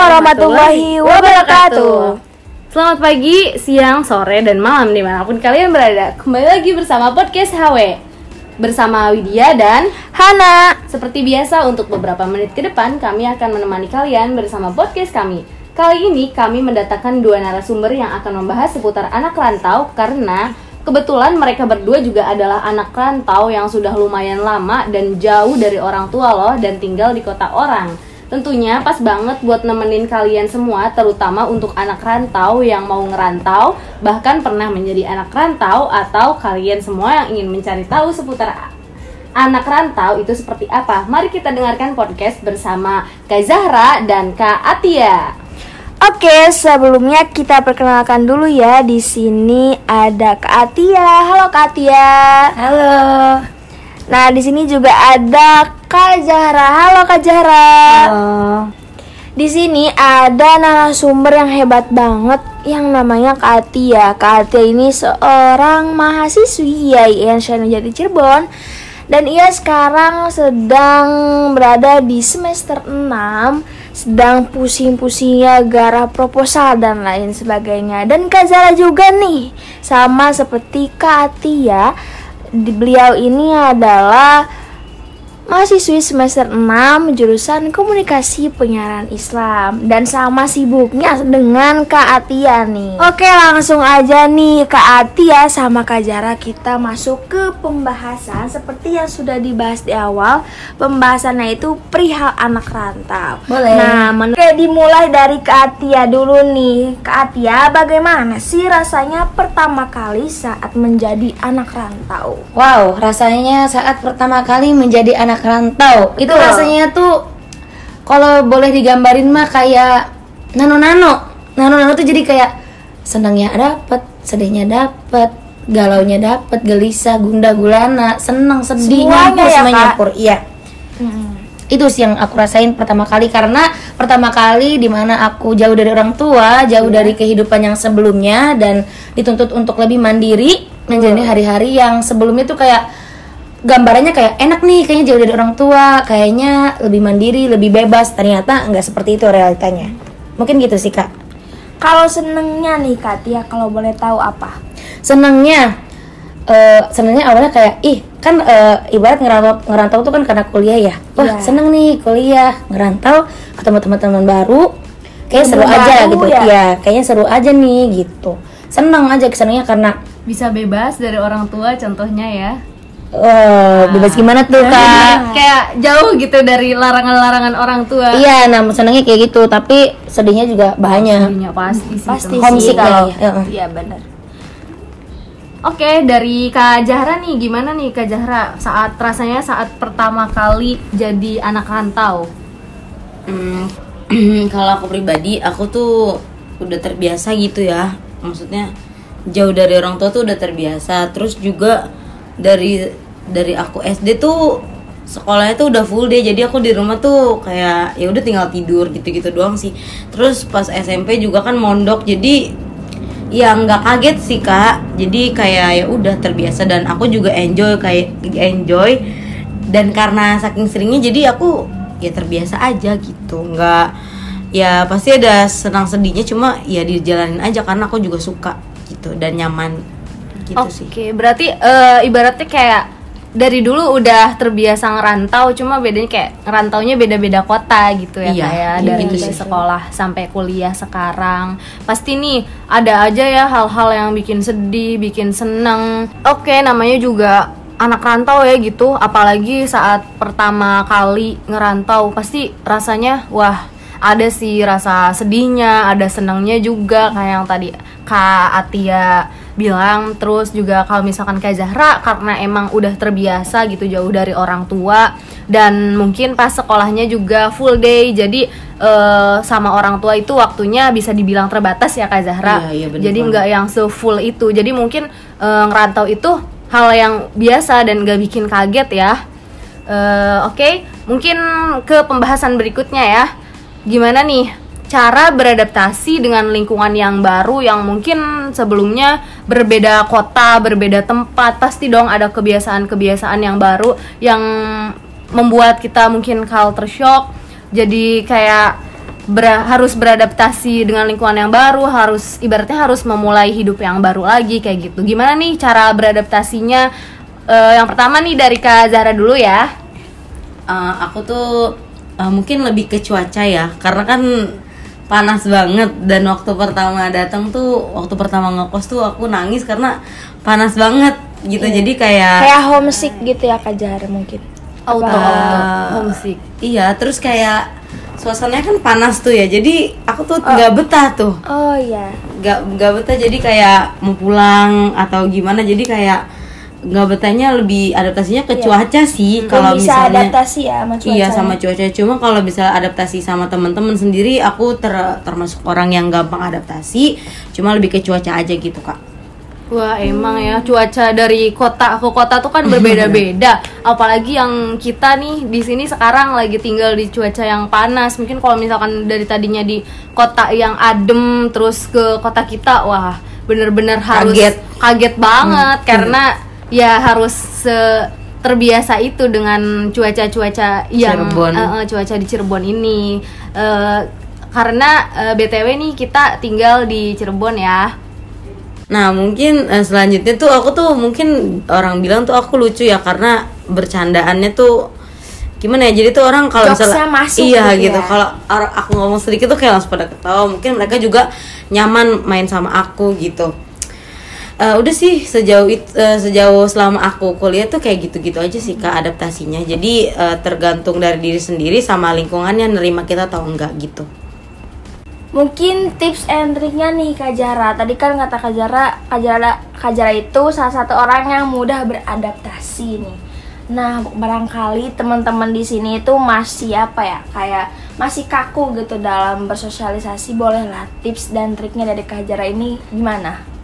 warahmatullahi wabarakatuh. Selamat pagi, siang, sore, dan malam di mana pun kalian berada Kembali lagi bersama Podcast HW Bersama Widya dan Hana. Seperti biasa untuk beberapa menit ke depan Kami akan menemani kalian bersama podcast kami Kali ini kami mendatangkan dua narasumber yang akan membahas seputar anak rantau Karena kebetulan mereka berdua juga adalah anak rantau yang sudah lumayan lama dan jauh dari orang tua loh Dan tinggal di kota orang Tentunya pas banget buat nemenin kalian semua, terutama untuk anak rantau yang mau ngerantau, bahkan pernah menjadi anak rantau atau kalian semua yang ingin mencari tahu seputar anak rantau itu seperti apa. Mari kita dengarkan podcast bersama Kak Zahra dan Kak Atia. Oke, sebelumnya kita perkenalkan dulu ya. Di sini ada Kak Atia. Halo Kak Atia. Halo. Nah, di sini juga ada Kak Zahra. Halo Kak Zahra. Halo. Di sini ada narasumber yang hebat banget yang namanya Kak Atia. Kak Atia ini seorang mahasiswi IAIN Jati Cirebon dan ia sekarang sedang berada di semester 6 sedang pusing-pusingnya garap proposal dan lain sebagainya dan Kak Zara juga nih sama seperti Kak Atia beliau ini adalah mahasiswi semester 6 jurusan komunikasi penyiaran Islam dan sama sibuknya dengan Kak Atia nih. Oke, langsung aja nih Kak Atia sama Kak Jara kita masuk ke pembahasan seperti yang sudah dibahas di awal. Pembahasannya itu perihal anak rantau. Boleh. Nah, men- Oke, dimulai dari Kak Atia dulu nih. Kak Atia, bagaimana sih rasanya pertama kali saat menjadi anak rantau? Wow, rasanya saat pertama kali menjadi anak rantau itu Betul. rasanya tuh kalau boleh digambarin mah kayak nano-nano. Nano-nano tuh jadi kayak senangnya dapet, sedihnya dapet, galaunya dapet, gelisah, gundah gulana, senang, sedih, Semuanya nyampur, ya, semua Kak? nyampur. Iya. Itu sih yang aku rasain pertama kali karena pertama kali di mana aku jauh dari orang tua, jauh dari kehidupan yang sebelumnya dan dituntut untuk lebih mandiri menjalani hari-hari yang sebelumnya tuh kayak gambarannya kayak enak nih kayaknya jauh dari orang tua, kayaknya lebih mandiri, lebih bebas. Ternyata nggak seperti itu realitanya. Mungkin gitu sih kak. Kalau senengnya nih Kak Tia, kalau boleh tahu apa? Senangnya, eh senangnya awalnya kayak ih kan eh, ibarat ngerantau ngerantau tuh kan karena kuliah ya. Wah Iya. seneng nih kuliah ngerantau ketemu teman-teman baru, kayak seru aja gitu. ya? Iya, kayaknya seru aja nih gitu. Seneng aja kesenangnya karena Bisa bebas dari orang tua contohnya ya. Eh bebas gimana tuh kak? Kayak jauh gitu dari larangan-larangan orang tua. Iya, nah senangnya kayak gitu, tapi sedihnya juga banyak. Jadinya pasti sih. Pasti. Homesick sih kalau lah ya. Iya benar. Oke, dari Kak Zahra nih, gimana nih Kak Zahra saat rasanya saat pertama kali jadi anak rantau? Hmm, kalau aku pribadi aku tuh udah terbiasa gitu ya maksudnya jauh dari orang tua tuh udah terbiasa terus juga dari dari aku SD tuh sekolahnya tuh udah full day jadi aku di rumah tuh kayak ya udah tinggal tidur gitu-gitu doang sih. Terus pas SMP juga kan mondok jadi ya nggak kaget sih kak. Jadi kayak ya udah terbiasa dan aku juga enjoy kayak enjoy. Dan karena saking seringnya jadi aku ya terbiasa aja gitu. Nggak ya pasti ada senang sedihnya cuma ya dijalanin aja karena aku juga suka gitu dan nyaman gitu Oke, sih berarti eh, ibaratnya kayak dari dulu udah terbiasa ngerantau, cuma bedanya kayak ngerantaunya beda-beda kota gitu ya Iya, kayak iya dari gitu sih. sekolah sampai kuliah sekarang. Pasti nih ada aja ya hal-hal yang bikin sedih, bikin seneng. Oke, namanya juga anak rantau ya gitu, apalagi saat pertama kali ngerantau pasti rasanya wah ada sih rasa sedihnya, ada senangnya juga kayak yang tadi Kak Atia bilang terus juga kalau misalkan Kak Zahra karena emang udah terbiasa gitu jauh dari orang tua dan mungkin pas sekolahnya juga full day jadi eh, sama orang tua itu waktunya bisa dibilang terbatas ya Kak Zahra. Iya, iya, bener jadi nggak yang se-full itu. Jadi mungkin eh, ngerantau itu hal yang biasa dan gak bikin kaget ya. Eh, Oke, mungkin ke pembahasan berikutnya ya. Gimana nih cara beradaptasi dengan lingkungan yang baru yang mungkin sebelumnya berbeda kota, berbeda tempat, pasti dong ada kebiasaan-kebiasaan yang baru yang membuat kita mungkin culture shock. Jadi kayak ber- harus beradaptasi dengan lingkungan yang baru, harus ibaratnya harus memulai hidup yang baru lagi kayak gitu. Gimana nih cara beradaptasinya? Eh, yang pertama nih dari Kak Zahra dulu ya. Eh, aku tuh eh, mungkin lebih ke cuaca ya karena kan panas banget. Dan waktu pertama datang tuh waktu pertama ngekos tuh aku nangis karena panas banget gitu. Jadi kayak Kayak homesick gitu ya Kak Zahra mungkin. Auto, auto homesick. iya terus kayak suasananya kan panas tuh ya. Jadi aku tuh nggak betah tuh. Oh iya. nggak nggak betah. Jadi kayak mau pulang atau gimana. Jadi kayak nggak betahnya lebih adaptasinya ke cuaca sih kalau Belum bisa misalnya adaptasi ya sama cuaca. Iya sama cuaca cuma kalau bisa adaptasi sama teman-teman sendiri aku ter- termasuk orang yang gampang adaptasi cuma lebih ke cuaca aja gitu kak. Wah emang ya cuaca dari kota ke kota tuh kan berbeda-beda. Apalagi yang kita nih di sini sekarang lagi tinggal di cuaca yang panas. Mungkin kalau misalkan dari tadinya di kota yang adem terus ke kota kita, wah bener-bener harus Kaget. kaget banget karena ya harus se- terbiasa itu dengan cuaca-cuaca yang Cirebon. eh, eh, cuaca di Cirebon ini. Eh, karena eh, btw nih kita tinggal di Cirebon ya. Nah mungkin eh, selanjutnya tuh aku tuh mungkin orang bilang tuh aku lucu ya karena bercandaannya tuh gimana ya jadi tuh orang kalau misalnya masuk iya gitu gitu ya. kalau aku ngomong sedikit tuh kayak langsung pada ketawa mungkin mereka juga nyaman main sama aku gitu Eh, udah sih sejauh it- eh, sejauh selama aku kuliah tuh kayak gitu-gitu aja sih kak adaptasinya jadi eh, tergantung dari diri sendiri sama lingkungannya nerima kita atau enggak gitu Mungkin tips and triknya nih Kak Jara. Tadi kan kata Kak Jara, Kak Jara, Kak Jara itu salah satu orang yang mudah beradaptasi nih. Nah, barangkali teman-teman di sini itu masih apa ya? Kayak masih kaku gitu dalam bersosialisasi. Bolehlah tips dan triknya dari Kak Jara ini gimana?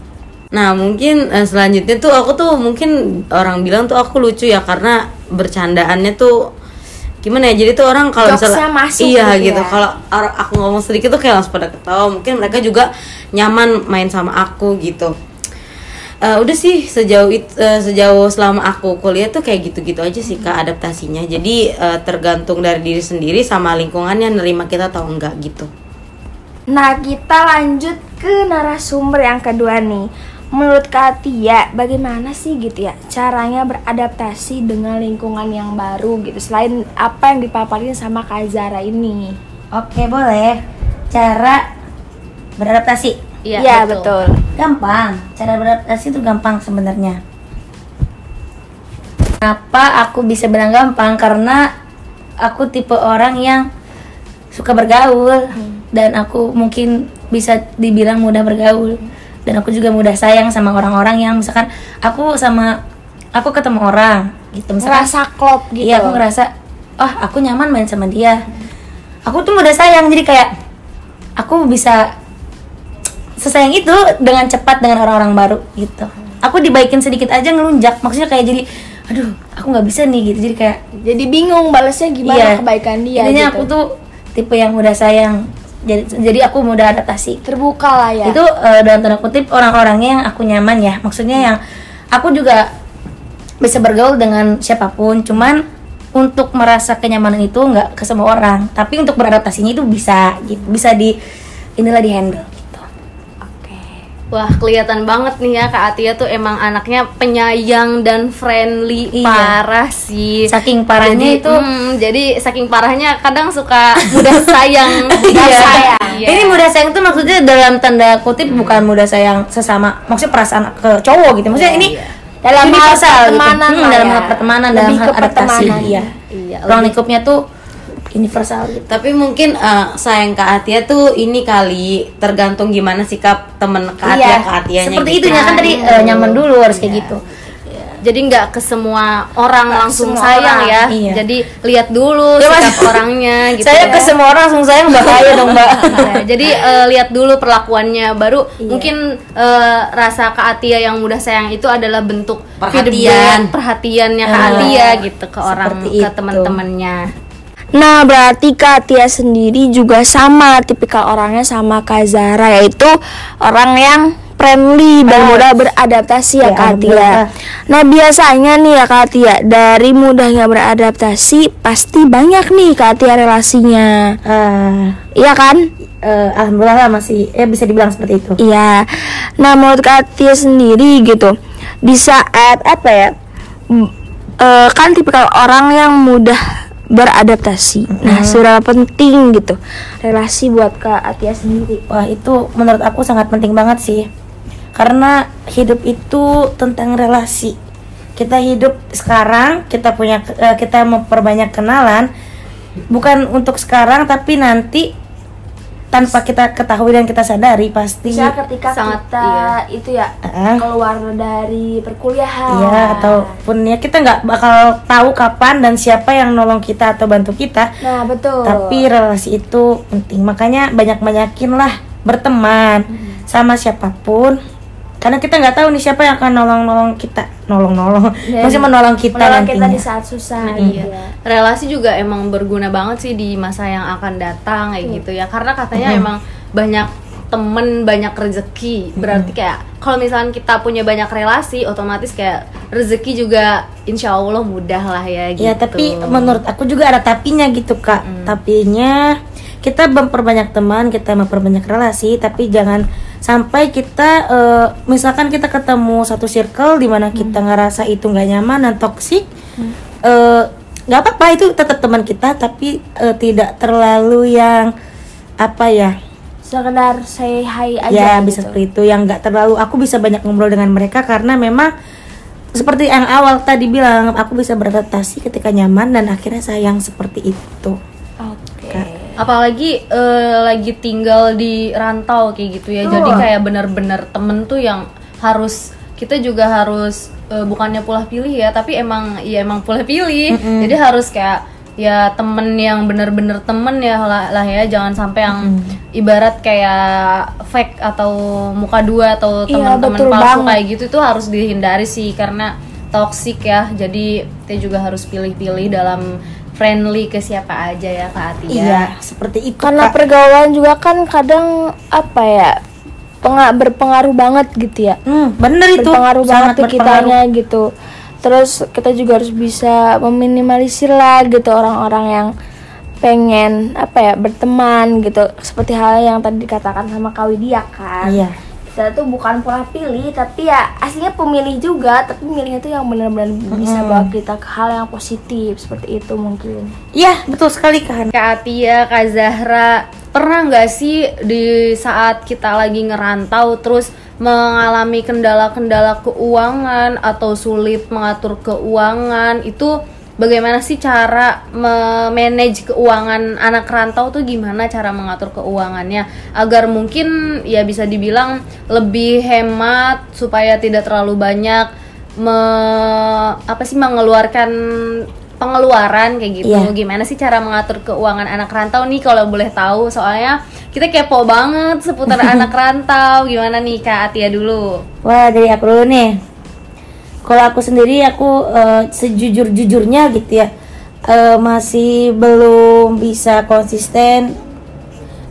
Nah mungkin eh, selanjutnya tuh aku tuh mungkin orang bilang tuh aku lucu ya karena bercandaannya tuh gimana ya jadi tuh orang kalau misalnya masuk iya gitu gitu. ya. kalau aku ngomong sedikit tuh kayak langsung pada ketawa. Mungkin mereka juga nyaman main sama aku gitu. Eh, udah sih sejauh it- eh, sejauh selama aku kuliah tuh kayak gitu-gitu aja sih kak adaptasinya. Jadi eh, tergantung dari diri sendiri sama lingkungannya nerima kita atau enggak gitu. Nah, kita lanjut ke narasumber yang kedua nih. Menurut Kak Tia, bagaimana sih gitu ya caranya beradaptasi dengan lingkungan yang baru gitu selain apa yang dipaparin sama Kak Zara ini? Oke, boleh. Cara beradaptasi. Iya, betul. Gampang. Cara beradaptasi itu gampang sebenarnya. Kenapa aku bisa bilang gampang? Karena aku tipe orang yang suka bergaul dan aku mungkin bisa dibilang mudah bergaul dan aku juga mudah sayang sama orang-orang yang misalkan aku sama aku ketemu orang gitu misalkan Ngerasa klop gitu. Iya aku ngerasa oh aku nyaman main sama dia. Aku tuh udah sayang jadi kayak aku bisa sesayang itu dengan cepat dengan orang-orang baru gitu. Aku dibaikin sedikit aja ngelunjak maksudnya kayak jadi aduh aku nggak bisa nih gitu jadi kayak Jadi bingung balasnya gimana iya kebaikan dia Intinya gitu. aku tuh tipe yang mudah sayang jadi jadi aku mudah adaptasi. Terbuka lah ya. itu eh, dalam tanda kutip orang-orangnya yang aku nyaman ya. Maksudnya yang aku juga bisa bergaul dengan siapa pun. Cuman untuk merasa kenyamanan itu nggak ke semua orang. Tapi untuk beradaptasinya itu bisa gitu. Bisa di inilah di handle. Wah kelihatan banget nih ya Kak Atia tuh emang anaknya penyayang dan friendly Iya. parah sih. saking parahnya jadi, itu hmm, jadi saking parahnya kadang suka mudah sayang. Iya. sayang. Iya. Ini mudah sayang tuh maksudnya dalam tanda kutip bukan mudah sayang sesama, maksudnya perasaan ke cowok gitu. Maksudnya ini Dalam hal universal gitu. pertemanan Hmm, lah dalam ya. hal pertemanan, Lebih dalam hal adaptasi. pertemanan. Iya. Iya, Ruang lingkupnya tuh universal gitu. Tapi mungkin eh, sayang Kak Atia tuh ini kali tergantung gimana sikap temen Kak Atia Iya, ke Atianya seperti gitu. itu ya kan tadi eh, nyaman dulu harus kayak gitu. Jadi nggak ke semua orang Nggak langsung semua sayang orang, ya. iya. Jadi lihat dulu Ya, Mas. sikap orangnya gitu. Saya ya. ke semua orang langsung sayang bahaya dong, Mbak. Nah, jadi eh, lihat dulu perlakuannya baru mungkin eh, rasa Kak Atia yang mudah sayang itu adalah bentuk Perhatian. feedback, perhatiannya Kak Ah, Atia gitu ke orang ke teman-temannya. Nah, berarti Kak Tia sendiri juga sama tipikal orangnya sama Kak Zara yaitu orang yang friendly dan Ah. mudah beradaptasi ya Ya, Kak Tia. Nah biasanya nih ya Kak Tia dari mudahnya beradaptasi pasti banyak nih Kak Tia relasinya, Eh, iya kan? eh, alhamdulillah lah masih ya bisa dibilang seperti itu. Iya. Nah menurut Kak Tia sendiri gitu di saat apa ya? eh, kan tipikal orang yang mudah beradaptasi. Nah seberapa penting gitu relasi buat Kak Atia sendiri? Wah itu menurut aku sangat penting banget sih Karena hidup itu tentang relasi Kita hidup sekarang, kita punya eh, kita memperbanyak kenalan Bukan untuk sekarang tapi nanti tanpa kita ketahui dan kita sadari pasti Bisa ketika Sangat, kita iya. itu ya Ah. keluar dari perkuliahan. Iya ataupun ya kita nggak bakal tahu kapan dan siapa yang nolong kita atau bantu kita Nah betul. tapi relasi itu penting makanya banyak-banyakin lah berteman sama siapa pun karena kita nggak tahu nih siapa yang akan nolong-nolong kita nolong-nolong Dan maksudnya menolong kita menolong nantinya kita di saat susah. Iya. gitu ya. Relasi juga emang berguna banget sih di masa yang akan datang kayak gitu ya. Karena katanya emang banyak temen banyak rezeki. Berarti kayak kalau misalnya kita punya banyak relasi, otomatis kayak rezeki juga insya Allah mudah lah ya gitu. ya tapi menurut aku juga ada tapinya gitu kak tapinya kita memperbanyak teman kita memperbanyak relasi tapi jangan sampai kita eh, misalkan kita ketemu satu circle di mana kita ngerasa itu nggak nyaman dan toksik eh, nggak apa-apa itu tetap teman kita tapi eh, tidak terlalu yang apa ya Sekedar say hi aja. ya gitu. bisa seperti itu yang nggak terlalu aku bisa banyak ngobrol dengan mereka karena memang seperti yang awal tadi bilang aku bisa beradaptasi ketika nyaman dan akhirnya sayang seperti itu Oke. Apalagi eh, lagi tinggal di rantau kayak gitu ya. Jadi Betul. kayak bener-bener temen tuh yang harus kita juga harus eh, bukannya pula pilih ya tapi emang ya emang pula pilih. Jadi harus kayak ya temen yang bener-bener temen ya lah, lah ya. Jangan sampai yang ibarat kayak fake atau muka dua atau Iya, teman-teman betul palsu banget. kayak gitu itu harus dihindari sih. Karena toxic ya. Jadi kita juga harus pilih-pilih dalam friendly ke siapa aja ya Kak Atia iya seperti itu Karena Kak. pergaulan juga kan kadang apa ya? penga- berpengaruh banget gitu ya. Hmm, bener itu berpengaruh banget sangat ke berpengaruh. kitanya gitu terus kita juga harus bisa meminimalisir lah gitu orang-orang yang pengen apa ya berteman gitu seperti hal yang tadi dikatakan sama Kak Widya kan iya kita tuh bukan pola pilih tapi ya aslinya pemilih juga tapi milihnya tuh yang benar-benar bisa bawa kita ke hal yang positif seperti itu mungkin. Iya betul sekali kan Kak Atia, Kak Zahra, pernah nggak sih di saat kita lagi ngerantau terus mengalami kendala-kendala keuangan atau sulit mengatur keuangan itu bagaimana sih cara memanage keuangan anak rantau tuh gimana cara mengatur keuangannya agar mungkin ya bisa dibilang lebih hemat supaya tidak terlalu banyak me, apa sih mengeluarkan pengeluaran kayak gitu. Iya. Gimana sih cara mengatur keuangan anak rantau nih kalau boleh tahu? Soalnya kita kepo banget seputar anak rantau. Gimana nih Kak Atia dulu? Wah dari aku dulu nih. Kalau aku sendiri aku eh, sejujur jujurnya gitu ya eh, masih belum bisa konsisten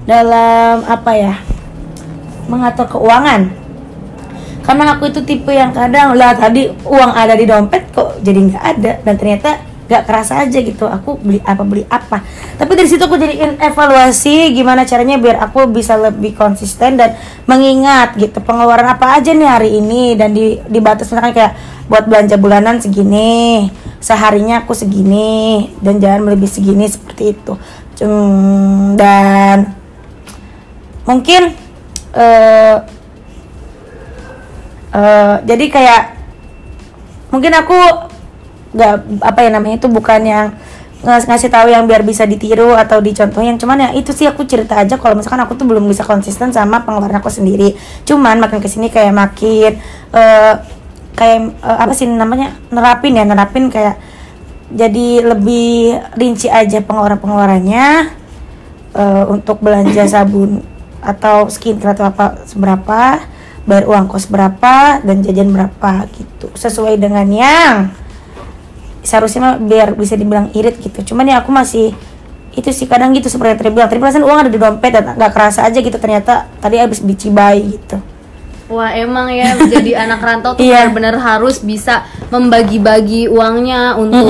dalam apa ya mengatur keuangan. Karena aku itu tipe yang kadang lah tadi uang ada di dompet kok jadi nggak ada? Dan ternyata nggak kerasa aja gitu aku beli apa beli apa. Tapi dari situ aku jadiin evaluasi gimana caranya biar aku bisa lebih konsisten dan mengingat gitu pengeluaran apa aja nih hari ini. Dan di dibatas misalkan kayak buat belanja bulanan segini seharinya aku segini dan jangan lebih segini seperti itu. Hmm, dan mungkin eh eh, jadi kayak mungkin aku nggak apa ya namanya itu bukan yang ngas- ngasih tahu yang biar bisa ditiru atau dicontohin. Cuman ya itu sih aku cerita aja kalau misalkan aku tuh belum bisa konsisten sama pengeluaran aku sendiri. Cuman makin ke sini kayak makin eh, kayak eh, apa sih namanya nerapin ya nerapin kayak jadi lebih rinci aja pengeluaran pengeluarannya eh, untuk belanja sabun atau skincare atau apa seberapa bayar uang kos berapa dan jajan berapa gitu. Sesuai dengan yang seharusnya mah biar bisa dibilang irit gitu. Cuman ya aku masih itu sih kadang gitu seperti tadi bilang. Tadi perasaan uang ada di dompet dan nggak kerasa aja gitu. Ternyata tadi habis beli cibai gitu Wah emang ya jadi anak rantau tuh Iya. benar-benar harus bisa membagi-bagi uangnya untuk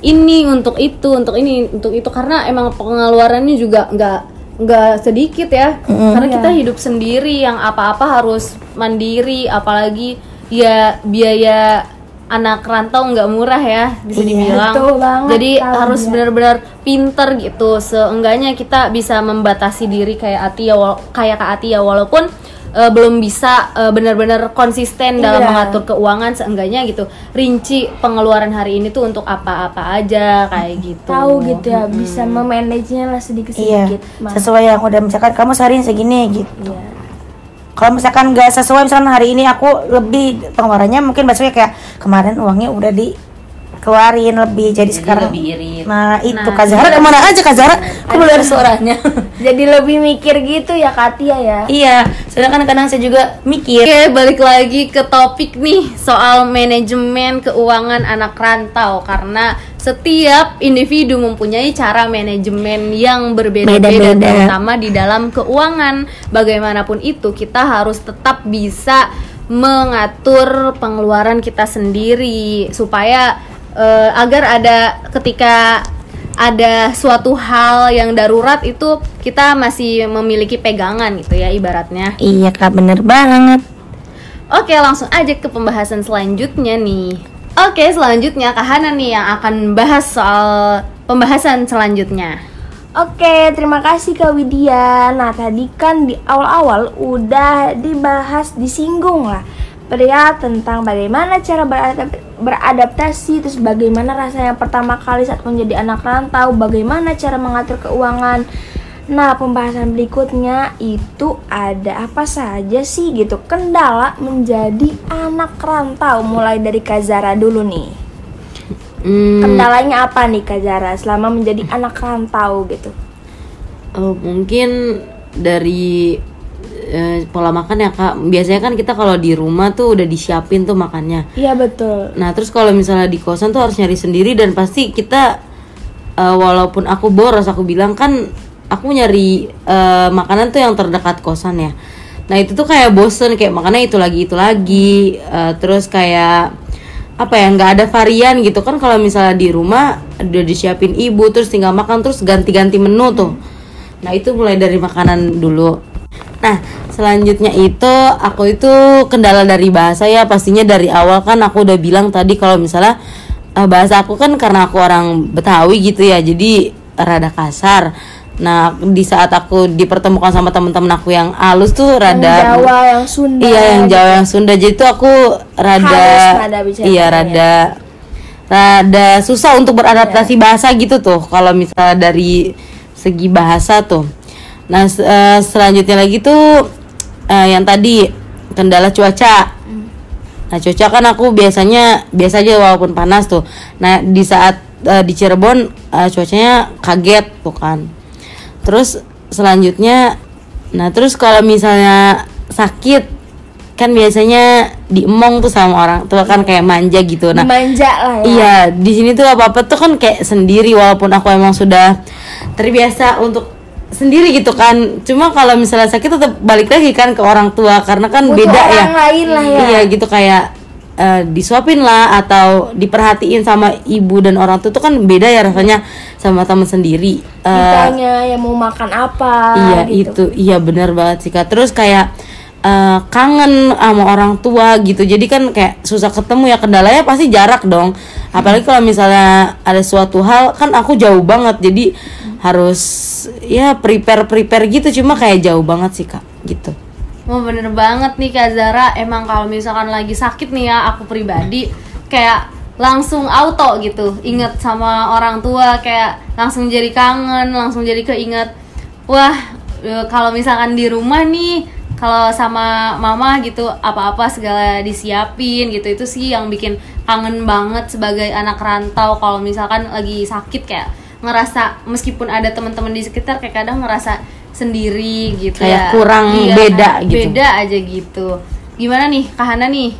ini, untuk itu, untuk ini, untuk itu karena emang pengeluarannya juga nggak nggak sedikit ya. Karena kita hidup sendiri yang apa-apa harus mandiri, apalagi ya biaya anak rantau nggak murah ya bisa dibilang. betul banget, Jadi harus Lydia. benar-benar pinter gitu. Seenggaknya kita bisa membatasi diri kayak Atia wal- kayak Kak Atia walaupun eh, belum bisa eh, benar-benar konsisten dalam Iya. mengatur keuangan seenggaknya gitu. Rinci pengeluaran hari ini tuh untuk apa-apa aja kayak gitu. tahu gitu ya bisa memanagenya lah sedikit Iya, sedikit sesuai yang udah misalkan kamu sehari segini gitu. Iya. Kalau misalkan nggak sesuai misalkan hari ini aku lebih pengeluarannya mungkin besoknya kayak kemarin uangnya udah dikeluarin lebih jadi, sekarang lebih irit. Nah itu Kak Zahra ke mana aja Kak Zahra? Aku belum ada suaranya. jadi lebih mikir gitu ya Katia ya iya, sedangkan kadang saya juga mikir. Oke, balik lagi ke topik nih soal manajemen keuangan anak rantau karena setiap individu mempunyai cara manajemen yang berbeda-beda Beda-beda. terutama di dalam keuangan. Bagaimanapun itu, kita harus tetap bisa mengatur pengeluaran kita sendiri supaya eh, agar ada ketika ada suatu hal yang darurat itu kita masih memiliki pegangan gitu ya ibaratnya. Iya Kak bener banget. Oke, langsung aja ke pembahasan selanjutnya nih. Oke, selanjutnya Kak Hana nih yang akan bahas soal pembahasan selanjutnya. Oke, terima kasih Kak Widya. Nah, tadi kan di awal-awal udah dibahas, disinggung lah pria tentang bagaimana cara beradap- beradaptasi, terus bagaimana rasanya pertama kali saat menjadi anak rantau, bagaimana cara mengatur keuangan. Nah, pembahasan berikutnya itu ada apa saja sih gitu kendala menjadi anak rantau mulai dari Kazara dulu nih. Hmm, Kendalanya apa nih Kazara selama menjadi anak rantau gitu? oh, mungkin dari eh, pola makan ya kak. Biasanya kan kita kalau di rumah tuh udah disiapin tuh makannya. Iya betul. Nah terus kalau misalnya di kosan tuh harus nyari sendiri dan pasti kita eh, walaupun aku boros aku bilang kan aku nyari eh, makanan tuh yang terdekat kosan ya. Nah itu tuh kayak bosen kayak makannya itu lagi itu lagi Eh, terus kayak apa ya nggak ada varian gitu kan kalau misalnya di rumah udah disiapin ibu terus tinggal makan terus ganti-ganti menu tuh. Nah itu mulai dari makanan dulu. Nah selanjutnya itu aku itu kendala dari bahasa ya pastinya dari awal kan aku udah bilang tadi kalau misalnya eh, bahasa aku kan karena aku orang Betawi gitu ya jadi rada kasar. Nah di saat aku dipertemukan sama teman-teman aku yang halus tuh rada Jawa yang Sunda. Iya yang Jawa yang Sunda jadi tuh aku rada Halus nada bicaranya iya ya. rada rada susah untuk beradaptasi bahasa gitu tuh kalau misalnya dari segi bahasa tuh. Nah eh, selanjutnya lagi tuh eh, yang tadi kendala cuaca. Nah cuaca kan aku biasanya biasa aja walaupun panas tuh. Nah di saat eh, di Cirebon eh, cuacanya kaget tuh kan. Terus selanjutnya, nah terus kalau misalnya sakit kan biasanya diemong tuh sama orang tua kan kayak manja gitu. Nah Manja lah ya. Iya, di sini tuh apa-apa tuh kan kayak sendiri walaupun aku emang sudah terbiasa untuk sendiri gitu kan. Cuma kalau misalnya sakit tetap balik lagi kan ke orang tua karena kan Butuh beda ya. orang lain lah ya. Iya gitu kayak eh, disuapin lah atau diperhatiin sama ibu dan orang tua tuh kan beda ya rasanya sama teman sendiri. Eh, Ditanya yang mau makan apa. iya gitu. itu iya benar banget sih kak terus kayak eh, kangen sama orang tua gitu. Jadi kan kayak susah ketemu ya kendalanya pasti jarak dong. Apalagi kalau misalnya ada suatu hal kan aku jauh banget jadi harus ya prepare prepare gitu. Cuma kayak jauh banget sih kak gitu. Wah bener banget nih Kak Zara. Emang kalau misalkan lagi sakit nih ya Aku pribadi Kayak langsung auto gitu. Ingat sama orang tua Kayak langsung jadi kangen Langsung jadi keinget. Wah e, kalau misalkan di rumah nih kalau sama mama gitu apa-apa segala disiapin gitu. Itu sih yang bikin kangen banget sebagai anak rantau. Kalau misalkan lagi sakit kayak ngerasa meskipun ada teman-teman di sekitar kayak kadang ngerasa sendiri gitu. Kayak ya kurang beda gitu. beda aja gitu. Gimana nih kahana nih?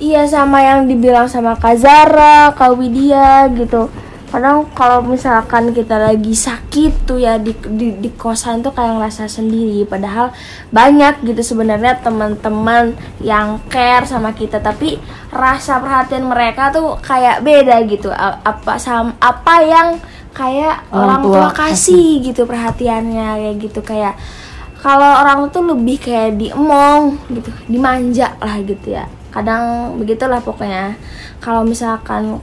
Iya sama yang dibilang sama Kak Zara, Kak Widya gitu. Kadang kalau misalkan kita lagi sakit tuh ya di, di, di kosan tuh kayak ngerasa sendiri. Padahal banyak gitu sebenarnya teman-teman yang care sama kita. Tapi rasa perhatian mereka tuh kayak beda gitu. Apa sam apa yang kayak orang, Orang tua, tua kasih gitu perhatiannya kayak gitu. Kayak kalau orang tuh lebih kayak diemong gitu dimanja lah gitu ya. Kadang begitulah pokoknya. Kalau misalkan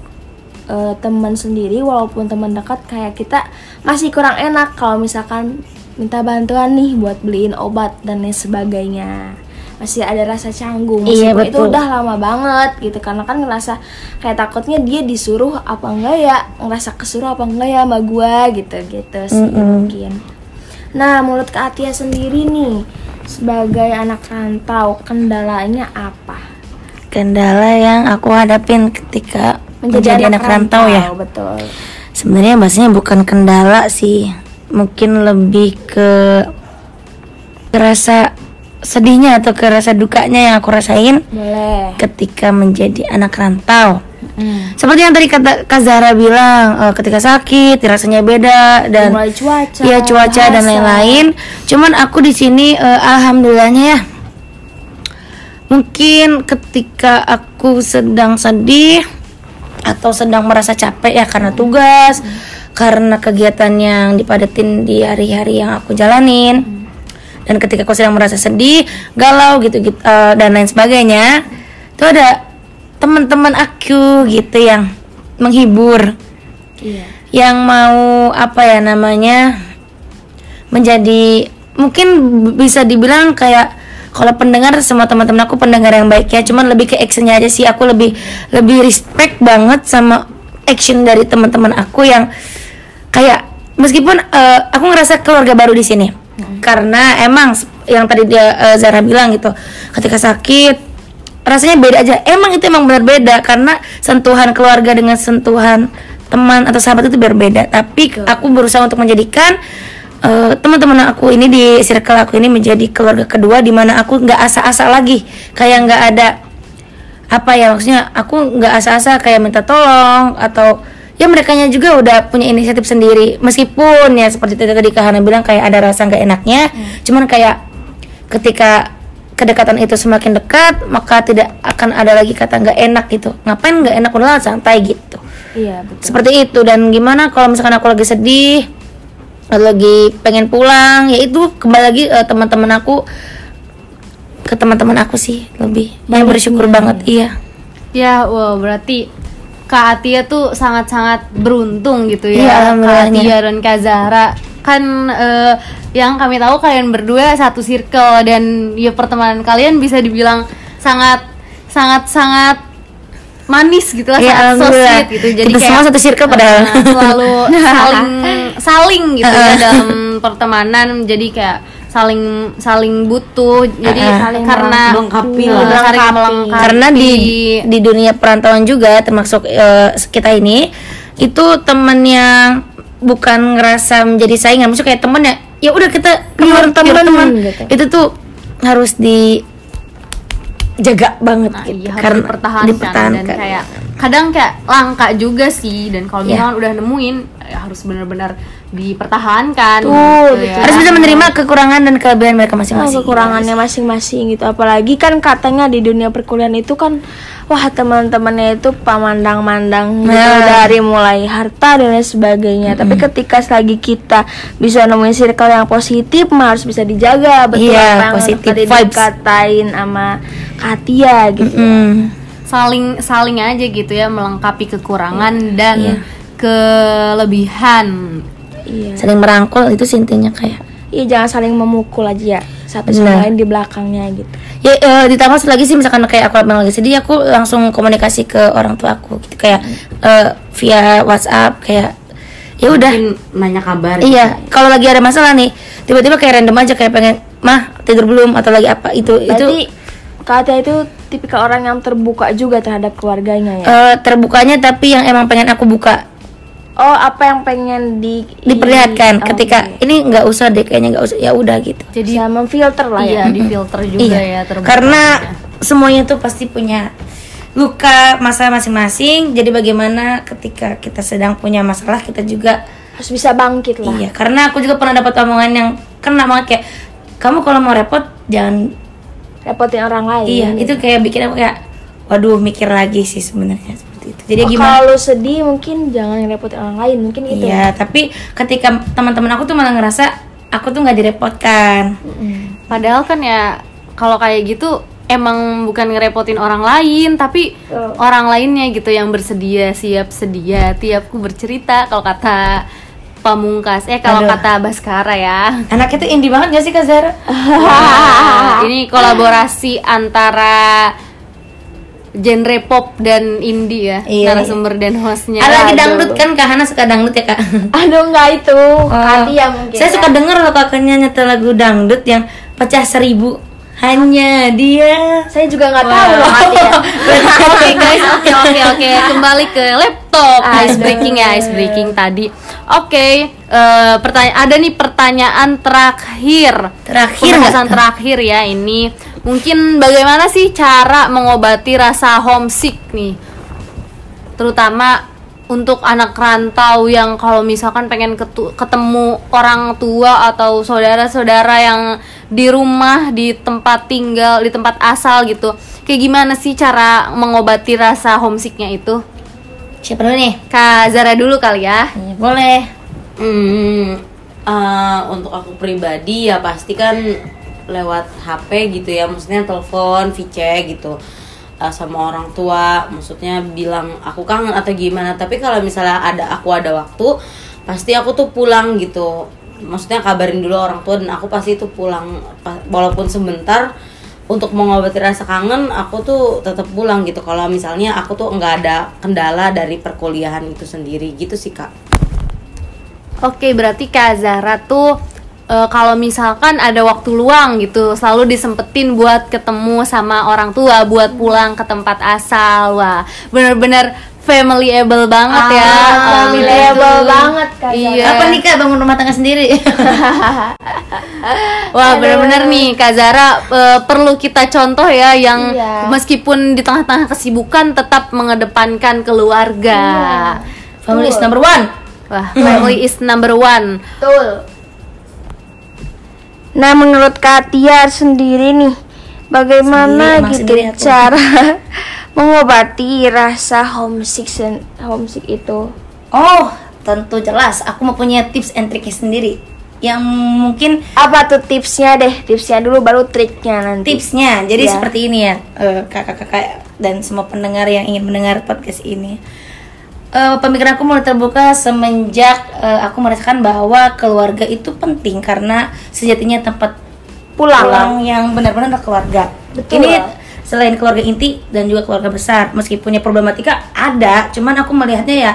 eh, teman sendiri walaupun teman dekat kayak kita masih kurang enak kalau misalkan minta bantuan nih buat beliin obat dan lain sebagainya. Masih ada rasa canggung Iya, meskipun itu betul. udah lama banget gitu. Karena kan ngerasa kayak takutnya dia disuruh apa enggak ya ngerasa kesuruh apa enggak ya sama gua gitu gitu sih mungkin. Nah menurut Kak Atia sendiri nih sebagai anak rantau kendalanya apa? Kendala yang aku hadapin ketika menjadi, anak, rantau, ya betul sebenarnya bahasanya bukan kendala sih mungkin lebih ke rasa sedihnya atau ke rasa dukanya yang aku rasain boleh ketika menjadi anak rantau seperti yang tadi kata Kak Zahra bilang eh, ketika sakit rasanya beda dan mulai cuaca Iya cuaca dan bahasa. lain-lain. Cuman aku di sini eh, alhamdulillahnya ya. Mungkin ketika aku sedang sedih atau sedang merasa capek ya karena tugas, karena kegiatan yang dipadatin di hari-hari yang aku jalanin. Dan ketika aku sedang merasa sedih, galau gitu, gitu eh, dan lain sebagainya, itu ada teman-teman aku gitu yang menghibur. Iya. Yang mau apa ya namanya menjadi mungkin bisa dibilang kayak kalau pendengar semua teman-teman aku pendengar yang baik ya cuman lebih ke actionnya aja sih. Aku lebih lebih respect banget sama action dari teman-teman aku yang kayak meskipun eh, aku ngerasa keluarga baru di sini. Karena emang yang tadi dia eh, Zara bilang gitu ketika sakit rasanya beda aja. Emang itu emang benar beda karena sentuhan keluarga dengan sentuhan teman atau sahabat itu berbeda. Tapi aku berusaha untuk menjadikan eh, teman-teman aku ini di circle aku ini menjadi keluarga kedua di mana aku nggak asa-asa lagi. Kayak nggak ada apa ya maksudnya aku nggak asa-asa kayak minta tolong atau ya mereka juga udah punya inisiatif sendiri. Meskipun ya seperti tadi Kak Hana bilang kayak ada rasa nggak enaknya cuman kayak ketika kedekatan itu semakin dekat maka tidak akan ada lagi kata nggak enak gitu. Ngapain nggak enak? Udah santai gitu. Iya betul. Seperti itu. Dan gimana kalau misalkan aku lagi sedih lagi pengen pulang ya itu kembali lagi eh, teman-teman aku ke teman-teman aku sih lebih yang bersyukur banget iya Ya, wah berarti Kak Atia tuh sangat-sangat beruntung gitu Iya, ya. Kak. Atia dan Kak Zahra kan eh, yang kami tahu kalian berdua satu circle dan ya pertemanan kalian bisa dibilang sangat sangat sangat manis gitu lah, Iya, sangat so alhamdulillah. sweet gitu. Jadi Kita kayak semua satu circle padahal. eh, selalu saling saling gitu ya dalam pertemanan. Jadi kayak saling saling butuh. Jadi Uh-uh. Saling karena melengkapi Iya, lah. saling Melengkapi. melengkapi. karena di di dunia perantauan juga termasuk eh, kita ini itu temen yang bukan ngerasa menjadi saingan maksudnya kayak temen ya ya udah kita keluar temen, teman gitu. itu tuh harus di jaga banget Nah, gitu. iya karena dipertahankan, dipertahankan. dan kayak kadang kayak langka juga sih. Dan kalau Iya. misalkan udah nemuin ya harus benar-benar dipertahankan Betul, gitu ya. harus bisa menerima kekurangan dan kelebihan mereka Oh, masing-masing kekurangannya masing-masing gitu. Apalagi kan katanya di dunia perkuliahan itu kan wah teman-temannya itu pamandang-mandang gitu. Nah. dari mulai harta dan lain sebagainya. Tapi ketika selagi kita bisa nemuin circle yang positif mah harus bisa dijaga. Betul Iya, apa yang positive tadi vibes. dikatain sama Katia gitu Mm. saling saling aja gitu ya melengkapi kekurangan dan Iya. kelebihan. Iya. Saling merangkul itu sih intinya kayak iya jangan saling memukul aja ya satu sama lain di belakangnya gitu. Ya eh, ditambah satu lagi sih misalkan kayak aku lagi sedih aku langsung komunikasi ke orang tua aku gitu. Kayak eh, via WhatsApp kayak ya udah. Nanya kabar iya kalau lagi ada masalah nih tiba-tiba kayak random aja kayak pengen mah tidur belum atau lagi apa itu berarti itu Katia itu tipikal orang yang terbuka juga terhadap keluarganya ya eh, terbukanya tapi yang emang pengen aku buka Oh, apa yang pengen di diperlihatkan Oh, ketika oke. ini nggak usah deh kayaknya nggak usah ya udah gitu bisa memfilter lah ya. iya di filter juga iya ya terbuka karena juga. semuanya tuh pasti punya luka masalah masing-masing jadi bagaimana ketika kita sedang punya masalah kita juga Harus bisa bangkit lah. iya karena aku juga pernah dapat omongan yang kena banget kayak kamu kalau mau repot jangan Repotin orang lain. iya itu kayak bikin aku kayak waduh mikir lagi sih sebenarnya seperti itu jadi Oh, gimana Kalau sedih mungkin jangan ngerepotin orang lain, mungkin gitu. iya tapi ketika teman-teman aku tuh malah ngerasa aku tuh nggak direpotkan Padahal kan ya kalau kayak gitu emang bukan ngerepotin orang lain, tapi Betul. orang lainnya gitu yang bersedia, siap sedia, tiapku bercerita kalau kata Pamungkas. Eh kalau Aduh. kata Baskara ya. anaknya tuh indie banget gak sih kak Zara Wah, ini kolaborasi antara genre pop dan indie ya, Iya, narasumber dan hostnya. ada lagi dangdut kan kak Hana suka dangdut ya kak Aduh enggak itu. Oh, Katia mungkin. Saya ya. suka denger loh kakaknya nyetel lagu dangdut yang pecah seribu hanya dia. Saya juga nggak tahu loh. Oke guys, oke oke oke. Kembali ke laptop. Ice breaking ya, ice breaking tadi. Oke, eh, pertanyaan ada nih pertanyaan terakhir. Terakhir Pembahasan terakhir ya ini. Mungkin bagaimana sih cara mengobati rasa homesick nih? Terutama untuk anak rantau yang kalau misalkan pengen ketu- ketemu orang tua atau saudara-saudara yang di rumah, di tempat tinggal, di tempat asal gitu. Kayak gimana sih cara mengobati rasa homesicknya itu? Siapa dulu nih? Kak Zara dulu kali ya. Ya, boleh. Hmm, eh, untuk aku pribadi ya pasti kan lewat HP gitu ya, maksudnya telepon, VC gitu Eh, sama orang tua, maksudnya bilang aku kangen atau gimana. Tapi kalau misalnya ada aku ada waktu, pasti aku tuh pulang gitu. Maksudnya kabarin dulu orang tua dan aku pasti itu pulang, walaupun sebentar untuk mengobati rasa kangen aku tuh tetap pulang gitu kalau misalnya aku tuh nggak ada kendala dari perkuliahan itu sendiri gitu sih kak Oke, berarti Kak Zara tuh eh, kalau misalkan ada waktu luang gitu, selalu disempetin buat ketemu sama orang tua, buat pulang ke tempat asal. Wah, bener-bener familyable banget ya. Ah, orang familyable itu. banget, Kak Zara. Iya. Kapan nikah bangun rumah tangga sendiri? Wah, bener-bener nih Kak Zara eh, perlu kita contoh ya yang Iya. meskipun di tengah-tengah kesibukan tetap mengedepankan keluarga. Family is number one. Wah, family is number one. Betul. Nah, menurut Katia sendiri nih, bagaimana Sendiri, gitu cara mengobati rasa homesick homesick itu? Oh, tentu jelas. Aku mempunyai tips and triknya sendiri. Yang mungkin Apa tuh tipsnya deh? Tipsnya dulu baru triknya nanti. tipsnya jadi Iya. seperti ini ya eh, kakak-kakak dan semua pendengar yang ingin mendengar podcast ini Eh, pemikiran aku mulai terbuka semenjak eh, aku merasakan bahwa keluarga itu penting karena sejatinya tempat Pulang. pulang yang benar-benar keluarga Betul. ini selain keluarga inti dan juga keluarga besar meskipun ya problematika ada cuman aku melihatnya ya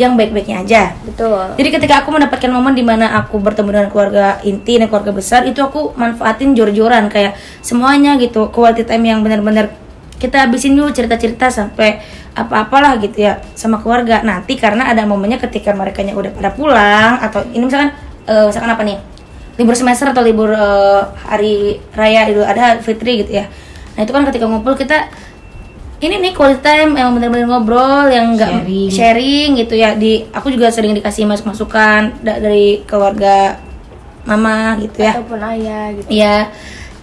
yang baik-baiknya aja Betul. jadi ketika aku mendapatkan momen di mana aku bertemu dengan keluarga inti dan keluarga besar itu aku manfaatin jor-joran kayak semuanya gitu quality time yang benar-benar kita habisin dulu cerita-cerita sampai apa-apalah gitu ya sama keluarga. Nanti karena ada momennya ketika mereka udah pada pulang atau ini misalkan eh, misalkan apa nih? Libur semester atau libur eh, hari raya Idul Adha Fitri gitu ya. Nah itu kan ketika ngumpul kita ini nih quality time yang benar-benar ngobrol yang enggak Sharing. sharing gitu ya. Di aku juga sering dikasih masuk masukan dari keluarga mama gitu ya. Ataupun ayah gitu. Iya,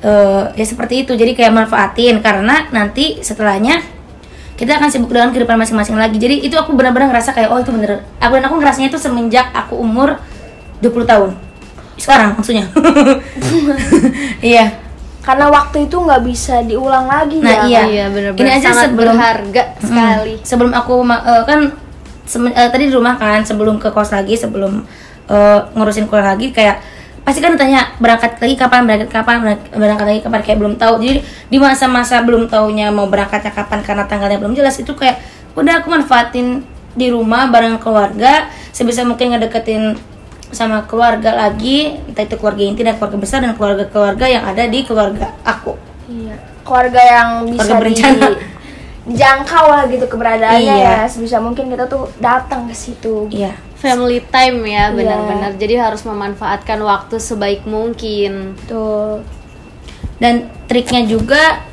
eh, ya seperti itu. Jadi kayak manfaatin karena nanti setelahnya kita akan sibuk dengan kehidupan masing-masing lagi. Jadi itu aku benar-benar ngerasa kayak oh itu bener. Aku dan aku ngerasanya itu semenjak aku umur 20 tahun. Sekarang maksudnya. Iya. Karena waktu itu nggak bisa diulang lagi Nah, ya. iya. Iya, bener-bener Ini aja sangat sebelum- berharga sekali. Hmm, sebelum aku ma- eh, kan sem- eh, tadi di rumah kan sebelum ke kos lagi sebelum eh, ngurusin kuliah lagi kayak pasti kan ditanya berangkat lagi kapan berangkat kapan berangkat, lagi kapan kayak belum tahu jadi di masa-masa belum taunya mau berangkatnya kapan karena tanggalnya belum jelas itu kayak udah aku manfaatin di rumah bareng keluarga sebisa mungkin ngedeketin sama keluarga lagi entah itu keluarga inti dan keluarga besar dan keluarga-keluarga yang ada di keluarga aku Iya. Keluarga yang bisa Keluarga berencana. di dijangkau lah gitu keberadaannya Iya. ya. Sebisa mungkin kita tuh datang ke situ. iya Family time ya, Iya. benar-benar. Jadi harus memanfaatkan waktu sebaik mungkin. Tuh. dan triknya juga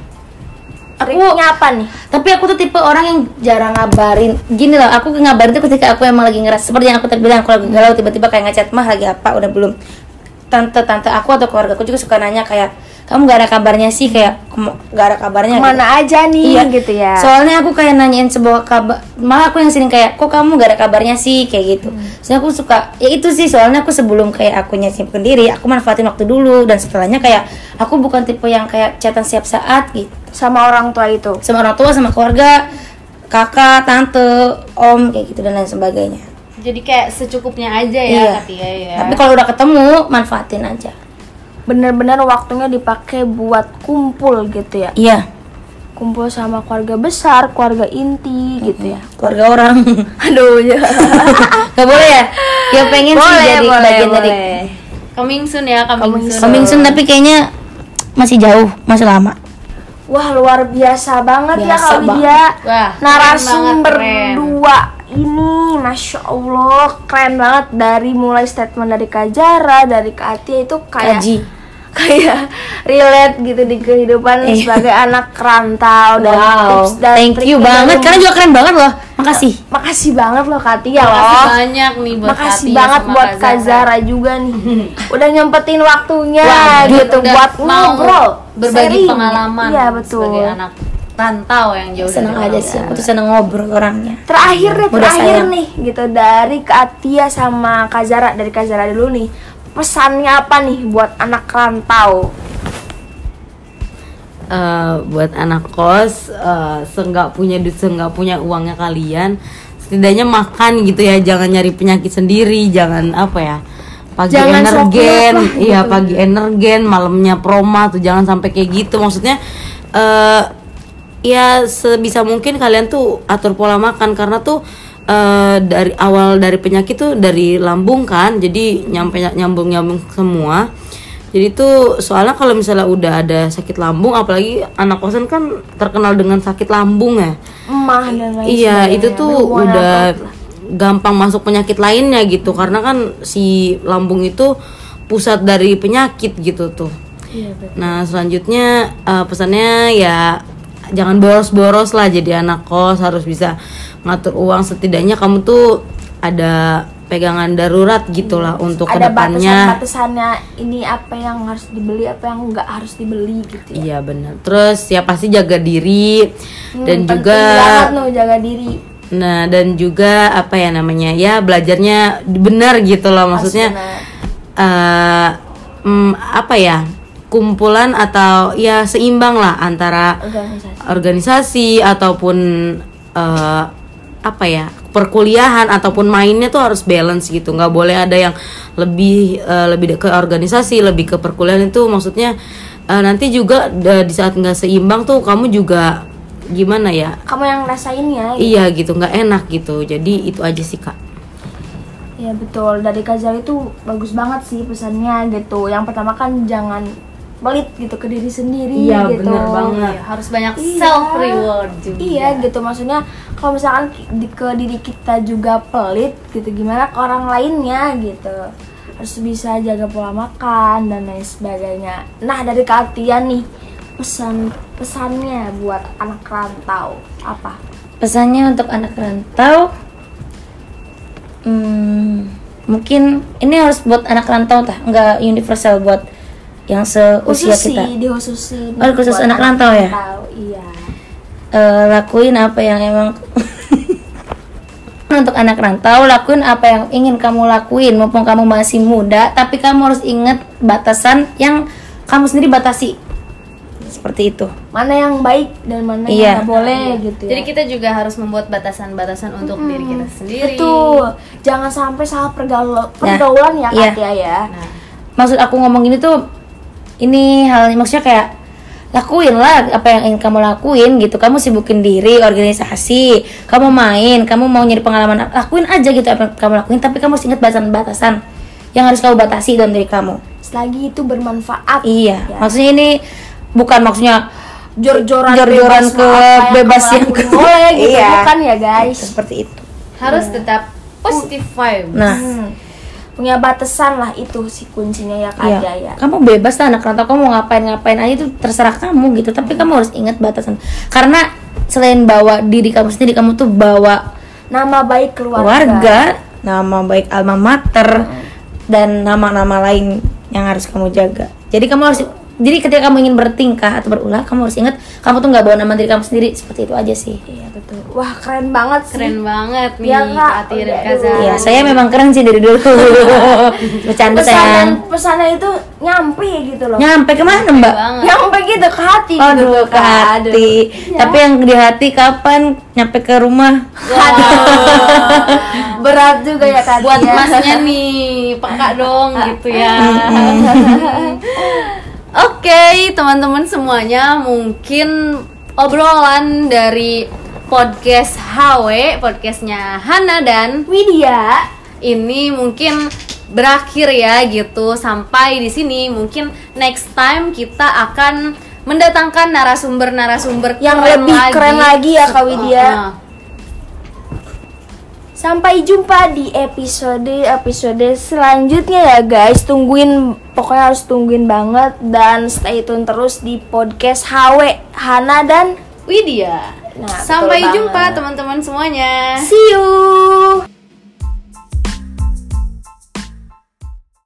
aku Triknya apa nih? tapi aku tuh tipe orang yang jarang ngabarin gini loh aku ngabarin tuh ketika aku emang lagi ngeras seperti yang aku tadi bilang aku lagi galau tiba-tiba kayak ngechat mah lagi apa udah belum tante tante aku atau keluarga aku juga suka nanya kayak kamu gak ada kabarnya sih kayak "Kemo- gak ada kabarnya gitu. Ke mana aja nih Iya gitu ya? Soalnya aku kayak nanyain sebuah kabar, malah aku yang sering kayak, kok kamu gak ada kabarnya sih kayak gitu. Soalnya aku suka, ya itu sih soalnya aku sebelum kayak aku nyimpen diri, aku manfaatin waktu dulu dan setelahnya kayak aku bukan tipe yang kayak chatan setiap saat gitu. sama orang tua itu. Sama orang tua, sama keluarga, kakak, tante, om kayak gitu dan lain sebagainya. Jadi kayak secukupnya aja ya Iya. Katia ya. Tapi kalau udah ketemu, manfaatin aja. Bener-bener waktunya dipakai buat kumpul gitu ya. Iya, Kumpul sama keluarga besar, keluarga inti gitu ya. keluarga orang. Aduh, ya. Gak boleh ya? Ya pengen sih boleh, jadi boleh, bagian dari coming soon ya, coming, Coming soon. Coming soon tapi kayaknya masih jauh, masih lama. Wah, luar biasa banget ya Biasa kalau banget. dia. Wah, narasumber dua ini masya allah keren banget dari mulai statement dari Kajara dari Kak Atia itu kayak Kaji. Kayak relate gitu di kehidupan Iya. sebagai anak rantau dan Wow, tips dan thank you banget. Kalian juga keren banget loh. Makasih. makasih banget loh Kak Atia Makasih loh banyak nih buat makasih Katia banget sama buat Kak Zara. Juga nih udah nyempetin waktunya Wah, gitu udah buat mau ngobrol berbagi sharing. pengalaman iya betul sebagai anak rantau yang jauh Seneng dari aja sih. Aku tuh seneng ngobrol orangnya. terakhir deh terakhir sayang. nih gitu dari Kak Atia sama Kak Zara dari Kak Zara dulu nih pesannya apa nih buat anak rantau? Eh, buat anak kos eh, seenggak punya duit seenggak punya uangnya kalian setidaknya makan gitu ya jangan nyari penyakit sendiri jangan apa ya pagi Jangan energen lah, iya pagi energen malamnya proma tuh jangan sampai kayak gitu. Maksudnya eh ya sebisa mungkin kalian tuh atur pola makan karena tuh eh, dari awal dari penyakit tuh dari lambung kan jadi nyampe nyambung nyambung semua jadi tuh soalnya kalau misalnya udah ada sakit lambung apalagi anak kosan kan terkenal dengan sakit lambung ya emah dan lain iya itu tuh udah lah. gampang masuk penyakit lainnya gitu karena kan si lambung itu pusat dari penyakit gitu tuh Iya, betul. Nah selanjutnya eh, pesannya ya jangan boros-boros lah jadi anak kos harus bisa ngatur uang. Setidaknya kamu tuh ada pegangan darurat gitulah untuk ada ke depannya. batasan-batasannya ini apa yang harus dibeli apa yang nggak harus dibeli gitu ya. Iya benar. Terus ya pasti jaga diri Hmm, dan juga banget loh jaga diri. Nah dan juga apa ya namanya ya belajarnya benar gitu loh maksudnya eh mm, apa ya kumpulan atau ya seimbang lah antara organisasi. organisasi ataupun eh, apa ya perkuliahan ataupun mainnya tuh harus balance gitu. Nggak boleh ada yang lebih eh, lebih ke organisasi lebih ke perkuliahan. Itu maksudnya eh, nanti juga eh, di saat nggak seimbang tuh kamu juga gimana ya? Kamu yang rasain ya iya gitu. Nggak enak gitu. Jadi itu aja sih kak. Ya betul. Dari Kazal itu bagus banget sih pesannya gitu. Yang pertama kan jangan pelit gitu ke diri sendiri Iya, gitu. bener banget. Iya, harus banyak Iya. self reward juga. Iya gitu maksudnya kalau misalkan di, ke diri kita juga pelit gitu gimana ke orang lainnya gitu harus bisa jaga pola makan dan lain sebagainya. Nah dari Atia nih pesan pesannya buat anak rantau apa? Pesannya untuk anak rantau hmm, mungkin ini harus buat anak rantau tah, nggak universal buat yang seusia Khusus kita. sih. Oh, khusus anak rantau ya? Iya. Eh, lakuin apa yang emang untuk anak rantau lakuin apa yang ingin kamu lakuin mumpung kamu masih muda tapi kamu harus ingat batasan yang kamu sendiri batasi seperti itu mana yang baik dan mana Iya. yang nggak boleh gitu ya. Jadi kita juga harus membuat batasan-batasan untuk diri kita sendiri. Betul. Jangan sampai salah pergaul- pergaulan ya iya. Katia ya. Nah, maksud aku ngomong ini tuh ini hal maksudnya kayak lakuin lah apa yang ingin kamu lakuin gitu kamu sibukin diri organisasi kamu main kamu mau nyari pengalaman lakuin aja gitu apa yang kamu lakuin tapi kamu harus ingat batasan-batasan yang harus kamu batasi dalam diri kamu Selagi itu bermanfaat. iya Ya. maksudnya ini bukan maksudnya Jor-joran Jor-joran bebas ke mau apa yang bebas kamu yang ke- boleh gitu Iya. bukan ya guys. seperti itu harus tetap positive vibe. nah Hmm. Punya batasan lah itu si kuncinya ya Kak Iya. Adia ya. Kamu bebas lah anak rantau kamu mau ngapain-ngapain aja itu terserah kamu gitu. Tapi kamu harus ingat batasan. Karena selain bawa diri kamu sendiri, kamu tuh bawa Nama baik keluarga. keluarga, nama baik alma mater dan nama-nama lain yang harus kamu jaga. Jadi kamu harus jadi ketika kamu ingin bertingkah atau berulah, kamu harus ingat kamu tuh nggak bawa nama diri kamu sendiri seperti itu aja sih. Iya betul. Wah keren banget sih. Keren banget nih Iya, Kak. Kaza. Iya, saya memang keren sih dari dulu. Bercanda Pesanan pesannya itu nyampe gitu loh. Nyampe ke mana mbak? banget. Nyampe gitu ke hati gitu Aduh ke hati. Tapi yang di hati kapan nyampe ke rumah? Berat juga ya Kak Buat masnya nih, peka dong gitu ya. Oke, teman-teman semuanya, mungkin obrolan dari podcast HW, podcastnya Hana dan Widya. ini mungkin berakhir ya gitu sampai di sini mungkin next time kita akan mendatangkan narasumber-narasumber Yang keren lebih keren lagi ya, Kak Widya. Uh-uh. Sampai jumpa di episode episode selanjutnya ya guys. Tungguin pokoknya harus tungguin banget dan stay tune terus di podcast HW Hana dan Widya. Nah, sampai jumpa teman-teman semuanya. see you.